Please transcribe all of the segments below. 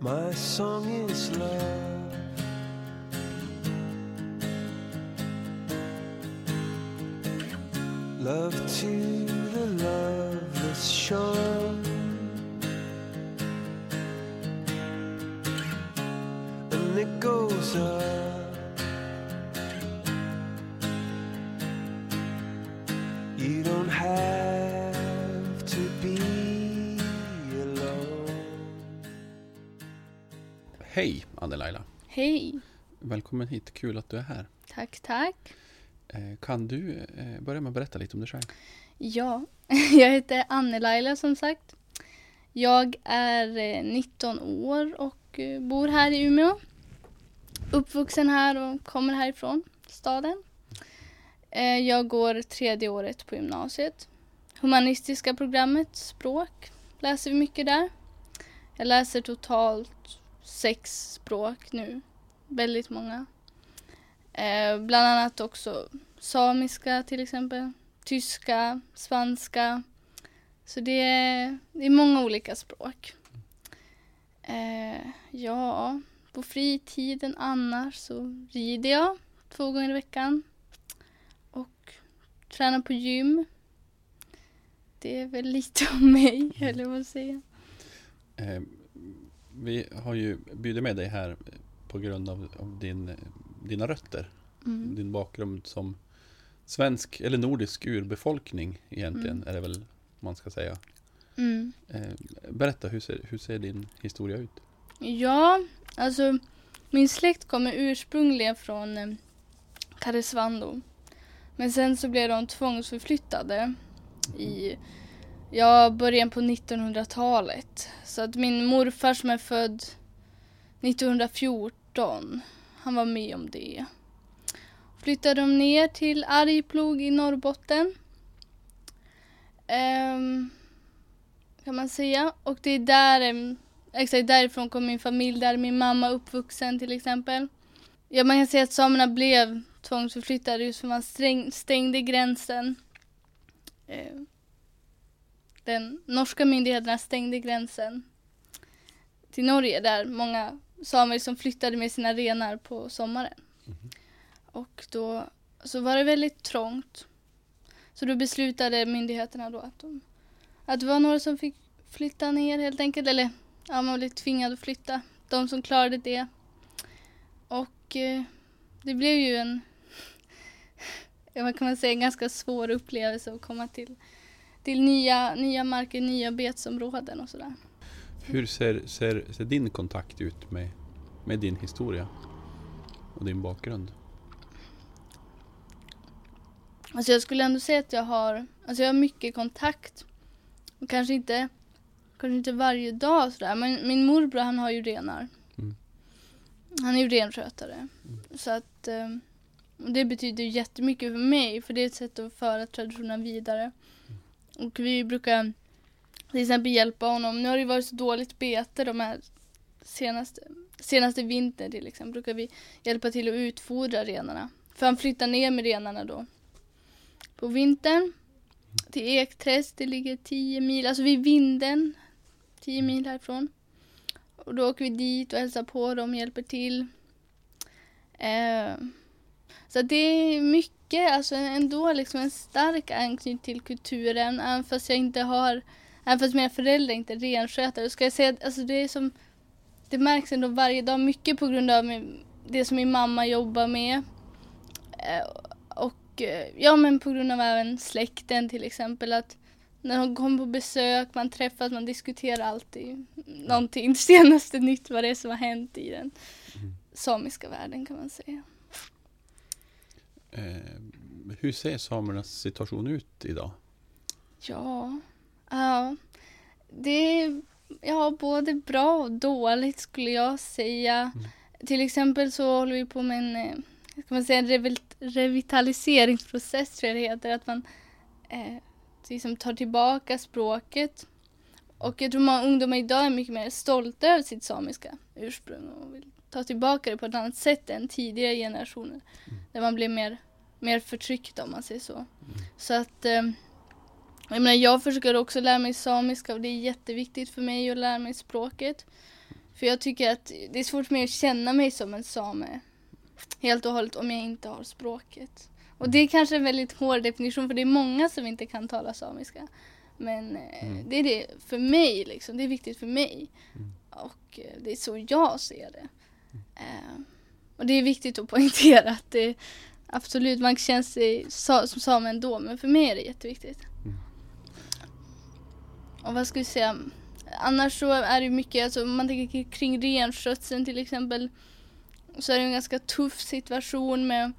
My song is love. Love to the loveless shore. Hej Anne-Laila. Hej! Välkommen hit, kul att du är här. Tack, tack. Eh, Kan du eh, börja med att berätta lite om dig själv? Ja, jag heter Anne-Laila som sagt. Jag är eh, 19 år och eh, bor här i Umeå. Uppvuxen här och kommer härifrån staden. Eh, Jag går tredje året på gymnasiet. Humanistiska programmet, språk, läser vi mycket där. Jag läser totalt sex språk nu. Väldigt många. Eh, bland annat också samiska till exempel, tyska, spanska. Så det är, det är många olika språk. Eh, ja, på fritiden annars så rider jag två gånger i veckan. Och tränar på gym. Det är väl lite om mig, höll jag på att säga. Eh, vi har ju bjudit med dig här på grund av, av din, dina rötter. Mm. Din bakgrund som svensk eller nordisk urbefolkning egentligen Mm. är det väl man ska säga. Mm. Eh, Berätta, hur ser, hur ser din historia ut? Ja, alltså min släkt kommer ursprungligen från eh, Karesuando. Men sen så blev de tvångsförflyttade i ja, början på 1900-talet. Så att min morfar som är född 1914, han var med om det. Flyttade de ner till Arjeplog i Norrbotten. Um, kan man säga. Och det är där Exakt, därifrån kom min familj, där min mamma uppvuxen till exempel. Ja, man kan säga att samerna blev tvångsförflyttade just för man stängde gränsen. Um den norska myndigheterna stängde gränsen till Norge där många samer som flyttade med sina renar på sommaren. Och då så var det väldigt trångt. Så då beslutade myndigheterna då att, de, att det var några som fick flytta ner helt enkelt. Eller ja, man blev tvingad att flytta. De som klarade det. Och eh, det blev ju en, vad kan man säga, en ganska svår upplevelse att komma till, till nya, nya marker, nya betesområden och sådär. Hur ser, ser, ser din kontakt ut med, med din historia och din bakgrund? Alltså jag skulle ändå säga att jag har, alltså jag har mycket kontakt. Och kanske inte, kanske inte varje dag sådär, men min morbror han har ju renar. Mm. Han är ju renskötare. Så att eh, det betyder jättemycket för mig, för det är ett sätt att föra traditionen vidare. Och vi brukar till exempel hjälpa honom. Nu har det varit så dåligt bete de här senaste, senaste vintern till exempel. Brukar vi hjälpa till att utfodra renarna. För han flyttar ner med renarna då på vintern till Ekträsk. Det ligger 10 mil, alltså vid vinden. 10 mil härifrån. Och då åker vi dit och hälsar på dem, hjälper till. Eh, så det är mycket, alltså ändå liksom en stark anknytning till kulturen. Även fast jag inte har, även fast mina föräldrar inte är renskötare. Ska jag säga att alltså det är som, det märks ändå varje dag. Mycket på grund av det som min mamma jobbar med. Eh, och eh, ja, men på grund av även släkten till exempel. att När de kommer på besök, man träffas, man diskuterar alltid någonting. Senaste nytt vad det är som har hänt i den samiska världen kan man säga. Eh, hur ser samernas situation ut idag? Ja, ja. Det är ja, både bra och dåligt skulle jag säga. Till exempel så håller vi på med en, eh, ska man säga, en revit- revitaliseringsprocess tror jag det heter. Att man eh, liksom tar tillbaka språket. Och jag tror många ungdomar idag är mycket mer stolta över sitt samiska ursprung och vill ta tillbaka det på ett annat sätt än tidigare generationer. Där man blev mer, mer förtryckt om man säger så. Så att eh, jag menar jag försöker också lära mig samiska och det är jätteviktigt för mig att lära mig språket. För jag tycker att det är svårt för mig att känna mig som en same helt och hållet om jag inte har språket. Och det är kanske en väldigt hård definition för det är många som inte kan tala samiska. Men eh, Mm. det är det för mig liksom, det är viktigt för mig. Mm. Och eh, det är så jag ser det. Eh, och det är viktigt att poängtera att det absolut, man känner sig sa, som same ändå, men för mig är det jätteviktigt. Mm. Och vad ska vi säga? Annars så är det mycket, alltså om man tänker kring renskötseln till exempel, så är det en ganska tuff situation med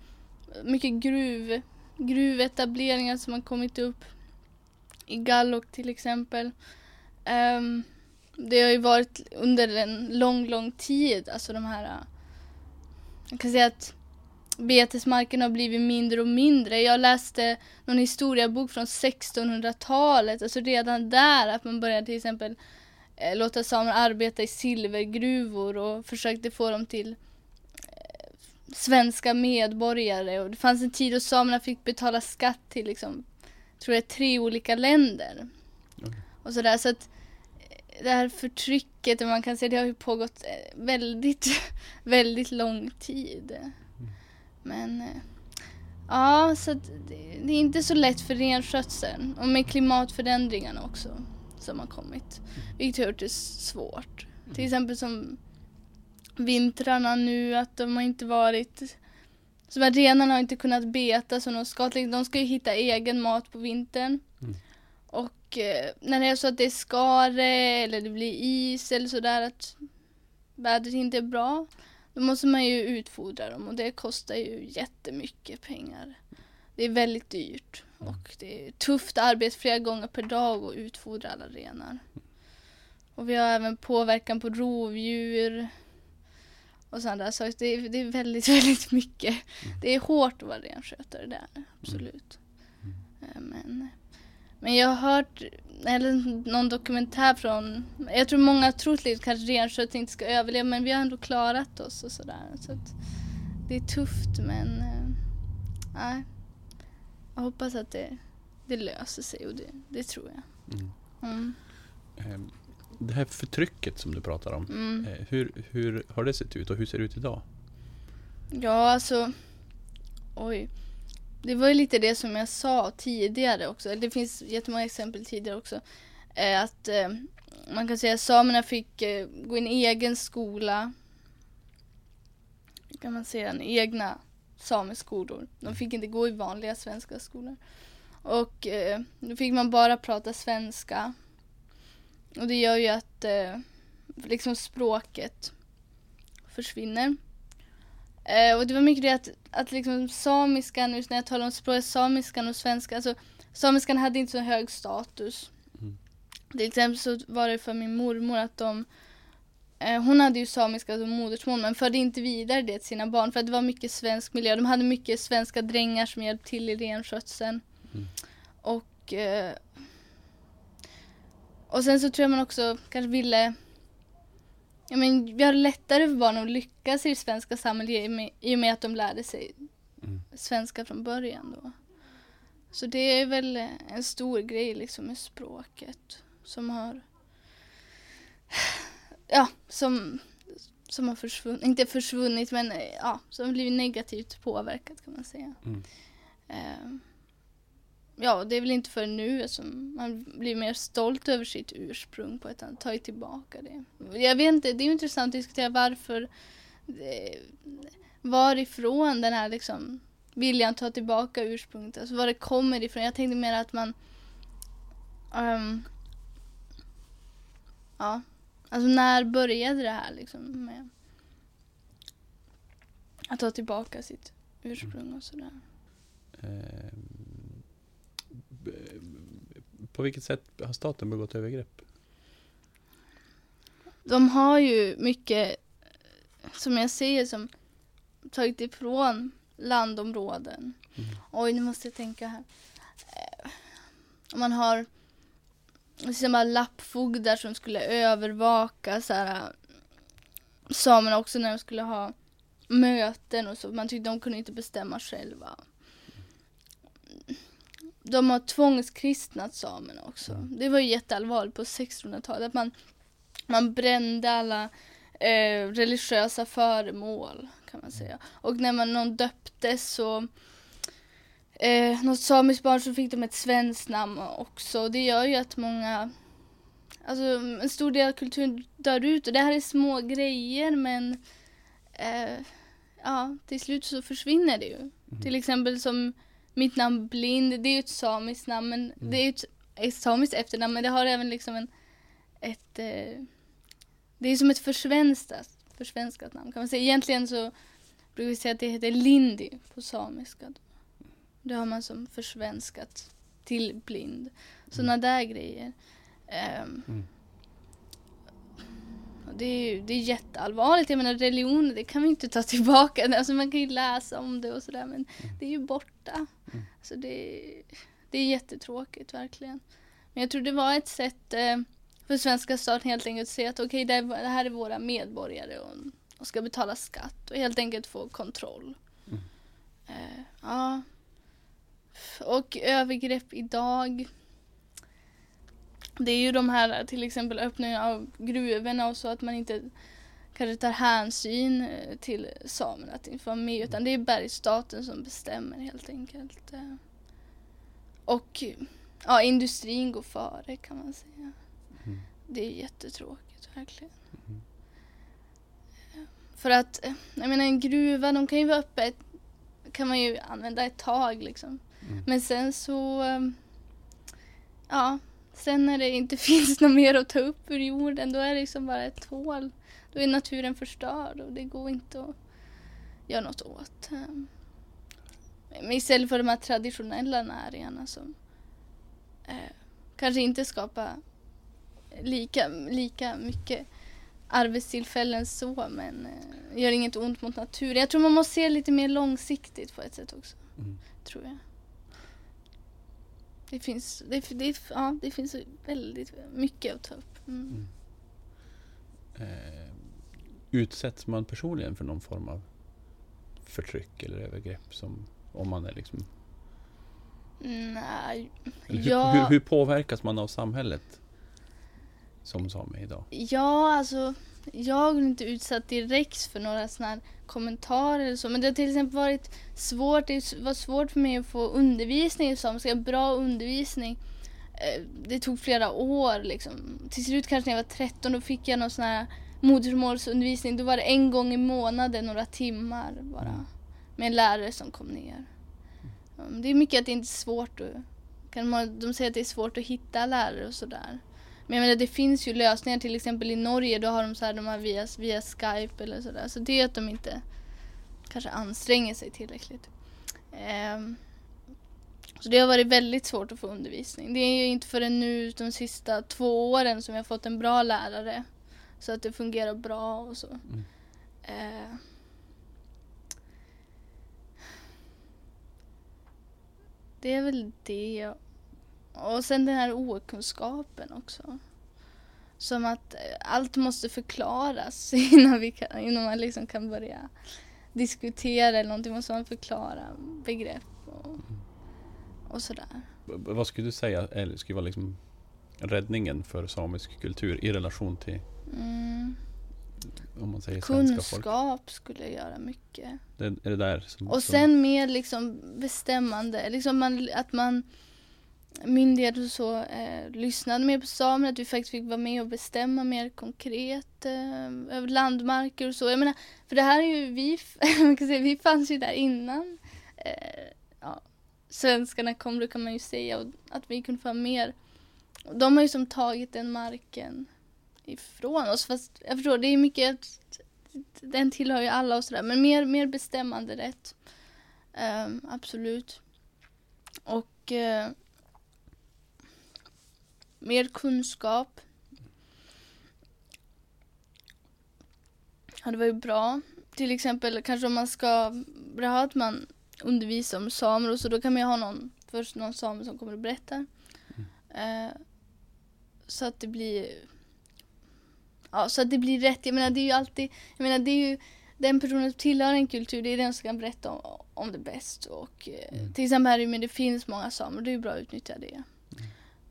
mycket gruv, gruvetableringar som har kommit upp. I Gallok till exempel. Ehm, det har ju varit under en lång, lång tid, alltså de här... Jag kan säga att betesmarken har blivit mindre och mindre. Jag läste någon historiebok från 1600-talet, alltså redan där att man började till exempel eh, låta samer arbeta i silvergruvor och försökte få dem till eh, svenska medborgare och det fanns en tid då samerna fick betala skatt till liksom, tror jag, tre olika länder. Okej. Och sådär så att det här förtrycket, man kan säga det har ju pågått eh, väldigt, väldigt lång tid. Men eh, ja, så att det, är inte så lätt för renskötseln och med klimatförändringarna också som har kommit. Vilket har gjort det svårt. Till exempel som vintrarna nu, att de har inte varit så renarna har inte kunnat beta som de ska. De ska ju hitta egen mat på vintern. Mm. Och eh, när det är så att det är skare eller det blir is eller sådär att vädret inte är bra. Då måste man ju utfodra dem och det kostar ju jättemycket pengar. Det är väldigt dyrt och det är tufft arbete flera gånger per dag att utfodra alla renar. Och vi har även påverkan på rovdjur och sådana saker. Det är, det är väldigt, väldigt mycket. Det är hårt att vara renskötare där, absolut. Eh, Men, men jag har hört, eller någon dokumentär från, jag tror många har trott lite kanske renskötare inte ska överleva men vi har ändå klarat oss och sådär. Så att det är tufft men nej. Jag hoppas att det, det löser sig och det, det tror jag. Mm. Mm. Ehm, Det här förtrycket som du pratar om, Mm. eh, hur, hur har det sett ut och hur ser det ut idag? Ja, alltså. Oj. Det var ju lite det som jag sa tidigare också. Det finns jättemånga exempel tidigare också. Eh, att eh, man kan säga att samerna fick eh, gå i en egen skola. Kan man säga, en egna sameskolor. De fick inte gå i vanliga svenska skolor. Och eh, då fick man bara prata svenska. Och det gör ju att eh, liksom språket försvinner. Eh, och det var mycket det att, att liksom samiskan, just när jag talar om språket, samiskan och svenska, alltså samiskan hade inte så hög status. Mm. Till exempel så var det för min mormor att de, eh, hon hade ju samiska som modersmål men förde inte vidare det till sina barn för att det var mycket svensk miljö. De hade mycket svenska drängar som hjälpte till i renskötseln. Mm. Och, eh, och sen så tror jag man också kanske ville Ja, men vi har lättare för barn att lyckas i det svenska samhället i och med, i och med att de lärde sig Mm. svenska från början då. Så det är väl en stor grej liksom med språket som har Ja, som, som har försvunnit, inte försvunnit men ja, som blivit negativt påverkat kan man säga. Mm. Eh, ja, det är väl inte för nu som man blir mer stolt över sitt ursprung på ett annat, tar ju tillbaka det. Jag vet inte, det är ju intressant att diskutera varför eh, varifrån den här liksom viljan att ta tillbaka ursprunget, alltså var det kommer ifrån. Jag tänkte mer att man um, ja, alltså när började det här liksom med att ta tillbaka sitt ursprung och sådär. Mm. På vilket sätt har staten begått övergrepp? De har ju mycket, som jag säger, som tagit ifrån landområden. Mm. Oj, nu måste jag tänka här. Eh, Man har liksom bara lappfogdar som skulle övervaka så här, samerna också när de skulle ha möten och så. Man tyckte de kunde inte bestämma själva. De har tvångskristnat samerna också. Det var ju jätteallvarligt på 1600-talet. Att man, man brände alla eh, religiösa föremål kan man säga. Och när man någon döptes så eh, något samiskt barn så fick de ett svenskt namn också. Det gör ju att många, alltså en stor del av kulturen dör ut och det här är små grejer men eh, ja, till slut så försvinner det ju. Till exempel som mitt namn Blind, det är ju ett samiskt namn men det är ju ett, ett samiskt efternamn men det har även liksom en, ett, eh, det är som ett försvenskat, försvenskat namn kan man säga. Egentligen så brukar vi säga att det heter Lindy på samiska. Det har man som försvenskat till blind. Sådana där grejer. Ehm, Mm. Det är det är jätteallvarligt. Jag menar religion, det kan vi inte ta tillbaka. Alltså man kan ju läsa om det och sådär men det är ju borta. Mm. Så det, det är jättetråkigt verkligen. Men jag tror det var ett sätt eh, för svenska staten helt enkelt att säga att okej det, är- det här är våra medborgare och, och ska betala skatt och helt enkelt få kontroll. Mm. Eh, ja. Och övergrepp idag. Det är ju de här till exempel öppningen av gruvorna och så att man inte kanske tar hänsyn eh, till samerna att inte vara med utan det är bergsstaten som bestämmer helt enkelt. eh. Och ja, industrin går före kan man säga. Mm. Det är jättetråkigt verkligen. Mm. Eh, För att, jag menar en gruva, de kan ju vara öppet, kan man ju använda ett tag liksom. Mm. Men sen så, ja, sen när det inte finns något mer att ta upp ur jorden, då är det liksom bara ett hål. Då är naturen förstörd och det går inte att göra något åt. eh. Men istället för de här traditionella näringarna som eh, kanske inte skapar lika, lika mycket arbetstillfällen så men eh, gör inget ont mot naturen. Jag tror man måste se lite mer långsiktigt på ett sätt också. Mm. Tror jag. Det finns, det, det, ja, det finns väldigt mycket att ta upp. Mm. Eh, utsätts man personligen för någon form av förtryck eller övergrepp som om man är liksom Nej, eller hur, Ja. hur, hur påverkas man av samhället som same idag? Ja, alltså jag har inte utsatt direkt för några sådana här kommentarer eller så. Men det har till exempel varit svårt, det var svårt för mig att få undervisning i samiska, bra undervisning. Eh, Det tog flera år liksom. Till slut kanske när jag var 13 då fick jag någon sån här modersmålsundervisning. Då var det en gång i månaden, några timmar bara. Mm. Med en lärare som kom ner. Mm, Det är mycket att det inte är svårt att, kan man, de säger att det är svårt att hitta lärare och sådär. Men jag menar det finns ju lösningar till exempel i Norge då har de så här, de har via, via Skype eller sådär. Så det är att de inte kanske anstränger sig tillräckligt. Ehm, så det har varit väldigt svårt att få undervisning. Det är ju inte förrän nu de sista två åren som jag fått en bra lärare. Så att det fungerar bra och så. Mm. Eh, det är väl det. Och sen den här okunskapen också. Som att eh, allt måste förklaras innan, vi kan, innan man liksom kan börja diskutera eller någonting. Måste man förklara begrepp och, och sådär. Vad skulle du säga eller skulle vara liksom räddningen för samisk kultur i relation till Mm. om man säger svenska folk? Kunskap skulle göra mycket. Det, är det där som, Och som, sen mer liksom bestämmande, liksom man, att man myndigheter och så eh, lyssnade mer på samerna, att vi faktiskt fick vara med och bestämma mer konkret eh, över landmarker och så. Jag menar, för det här är ju vi, man kan säga, vi fanns ju där innan eh, ja, svenskarna kom, då kan man ju säga, och att vi kunde få vara mer. Och De har ju som tagit den marken ifrån oss, fast jag förstår, det är mycket att den tillhör ju alla och sådär, men mer, mer bestämmande rätt. Eh, absolut. Och eh, mer kunskap. Ja, det var ju bra. Till exempel kanske om man ska bra att man undervisar om samer och så då kan man ju ha någon, först någon same som kommer och berättar. Eh, så att det blir Ja, så att det blir rätt. Jag menar det är ju alltid, jag menar det är ju den personen som tillhör en kultur, det är den som kan berätta om, om det bäst. Och eh, Mm. till exempel här Umeå, det finns många samer, det är ju bra att utnyttja det.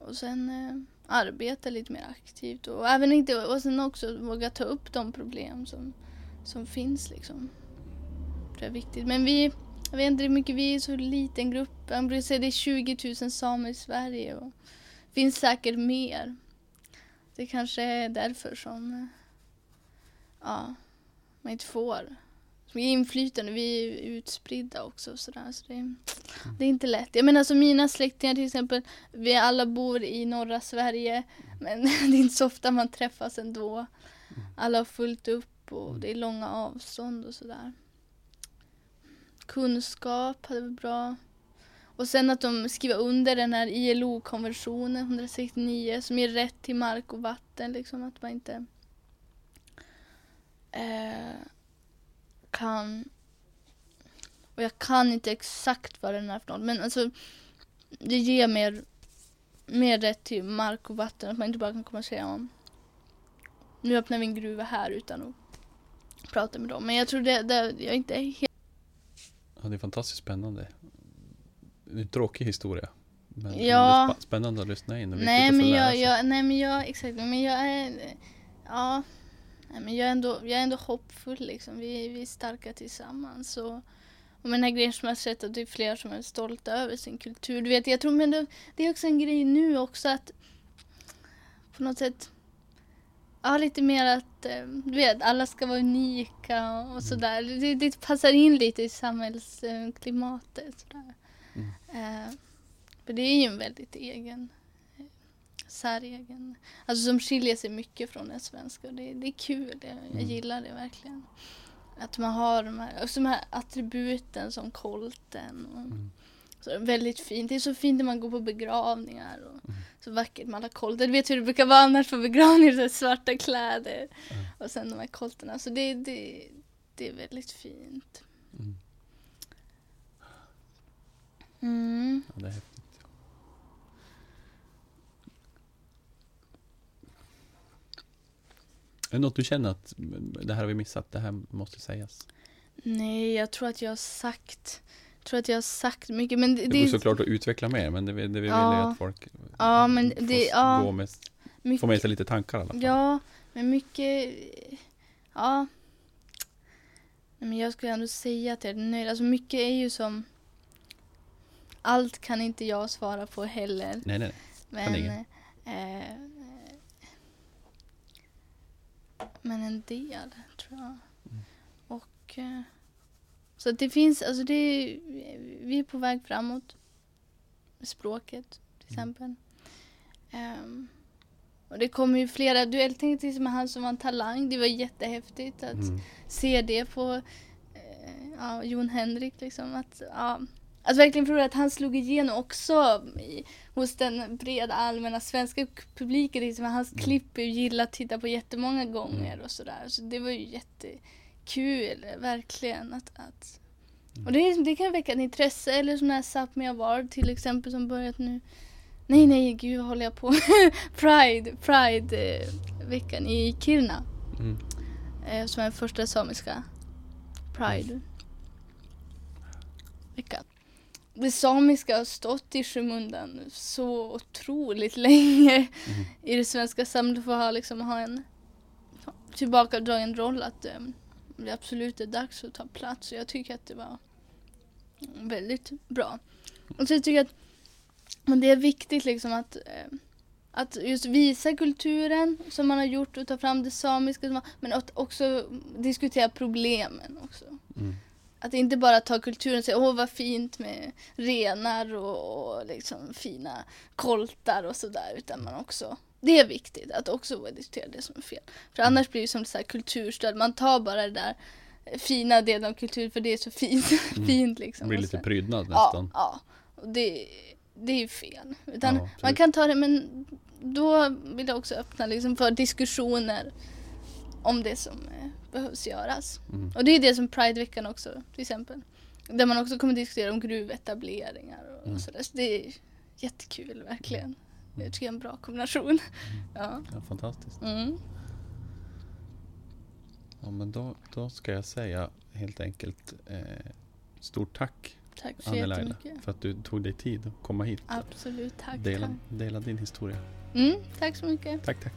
Och sen, eh, arbeta lite mer aktivt och även inte, och sen också våga ta upp de problem som, som finns liksom. Det är viktigt. Men vi, jag vet inte hur mycket, vi är så liten grupp. Jag brukar säga det är 20 000 samer i Sverige och det finns säkert mer. Det kanske är därför som eh, ja, man inte får vi är inflytande, vi är utspridda också och sådär. Så det, det, är inte lätt. Jag menar alltså mina släktingar till exempel, vi alla bor i norra Sverige. Men det är inte så ofta man träffas ändå. Alla har fullt upp och det är långa avstånd och sådär. Kunskap hade varit bra. Och sen att de skriver under den här ILO-konventionen 169 som ger rätt till mark och vatten. Liksom att man inte eh, kan och jag kan inte exakt vad den är för något men alltså det ger mer, mer rätt till mark och vatten att man inte bara kan komma och säga om nu öppnar vi en gruva här utan att prata med dem. Men jag tror det, det jag är inte helt... Ja, det är fantastiskt spännande. Det är en tråkig historia. Men, Ja. men det är spännande att lyssna in och Nej men jag, jag, nej men jag, exakt, men jag är, ja, nej, men jag är ändå, jag är ändå hoppfull liksom. Vi, vi är starka tillsammans och, och med den här grejen som jag har sett att det är fler som är stolta över sin kultur. Du vet, jag tror men det, det är också en grej nu också att på något sätt Ja, lite mer att eh, du vet, alla ska vara unika och, sådär. Det, det passar in lite i samhällsklimatet. Sådär. Mm. Eh, för det är ju en väldigt egen, säregen, alltså som skiljer sig mycket från det svenska. Och det, det är kul, det, jag Mm. gillar det verkligen. Att man har de här, också de här attributen som kolten. Och, Mm. så väldigt fint. Det är så fint när man går på begravningar. Och Mm. Så vackert med alla kolter. Du vet hur det brukar vara annars på begravningar, så svarta kläder. Mm. Och sen de här kolterna. Så det, det, det är väldigt fint. Mm. Mm. Ja, det är häftigt. Är det något du känner att det här har vi missat, det här måste sägas? Nej, jag tror att jag har sagt tror att jag har sagt mycket. Men det, Det går såklart att utveckla mer, men det, det vi vill Ja. är att folk Ja, men får det- ja. gå med, mycket. få med sig lite tankar i alla fall. Ja, men mycket... Ja. Nej, Men jag skulle ändå säga att jag är nöjd. Alltså mycket är ju som... Allt kan inte jag svara på heller. Nej, nej, Men... men en del, tror jag. Mm. Och... Eh, så det finns, alltså det är, Vi är på väg framåt. Språket, till Mm. exempel. Ehm, och det kommer ju flera, du jag tänkte till med han som var en talang, det var jättehäftigt att Mm. se det på eh, ja, Jon Henrik liksom. Att, ja, att verkligen förstå att han slog igenom också i, hos den breda allmänna svenska publiken. Liksom, hans Mm. klipp är ju gillat att titta på jättemånga gånger och sådär. Så det var ju jättekul, verkligen. Att, att, och det, det kan väcka ett intresse, eller sån här Sápmi Award till exempel som börjat nu. Nej, nej, gud vad håller jag på Pride, Pride-veckan i Kiruna Mm. eh, som är första samiska Pride veckan. Det samiska har stått i skymundan så otroligt länge Mm. i det svenska samhället för att ha, liksom, ha en tillbakadragen roll att eh, det absolut är dags att ta plats och jag tycker att det var väldigt bra. Och så tycker jag att men det är viktigt liksom att eh, att just visa kulturen som man har gjort och ta fram det samiska men att också diskutera problemen också. Mm. Att inte bara ta kulturen och säga åh vad fint med renar och, och liksom fina koltar och sådär utan man också det är viktigt att också våga diskutera det som är fel. För annars blir det som så här kulturstöd, man tar bara det där fina delen av kultur för det är så fint, fint Det liksom. blir Och lite prydnad Ja, nästan. ja. Och det, det är ju fel. Utan Ja, man kan ta det men då vill jag också öppna liksom för diskussioner om det som eh, behövs göras. Mm. Och det är det som Prideveckan också till exempel. Där man också kommer diskutera om gruvetableringar och Mm. sådär. Så det är jättekul verkligen. Det tycker jag är en bra kombination. Ja. Ja, fantastiskt. Mm. Ja, men då, då ska jag säga helt enkelt eh, stort tack Tack så Annie Laila, för att du tog dig tid att komma hit och komma hit. Absolut, tack. Dela, tack. dela din historia. Mm, tack så mycket. Tack, tack.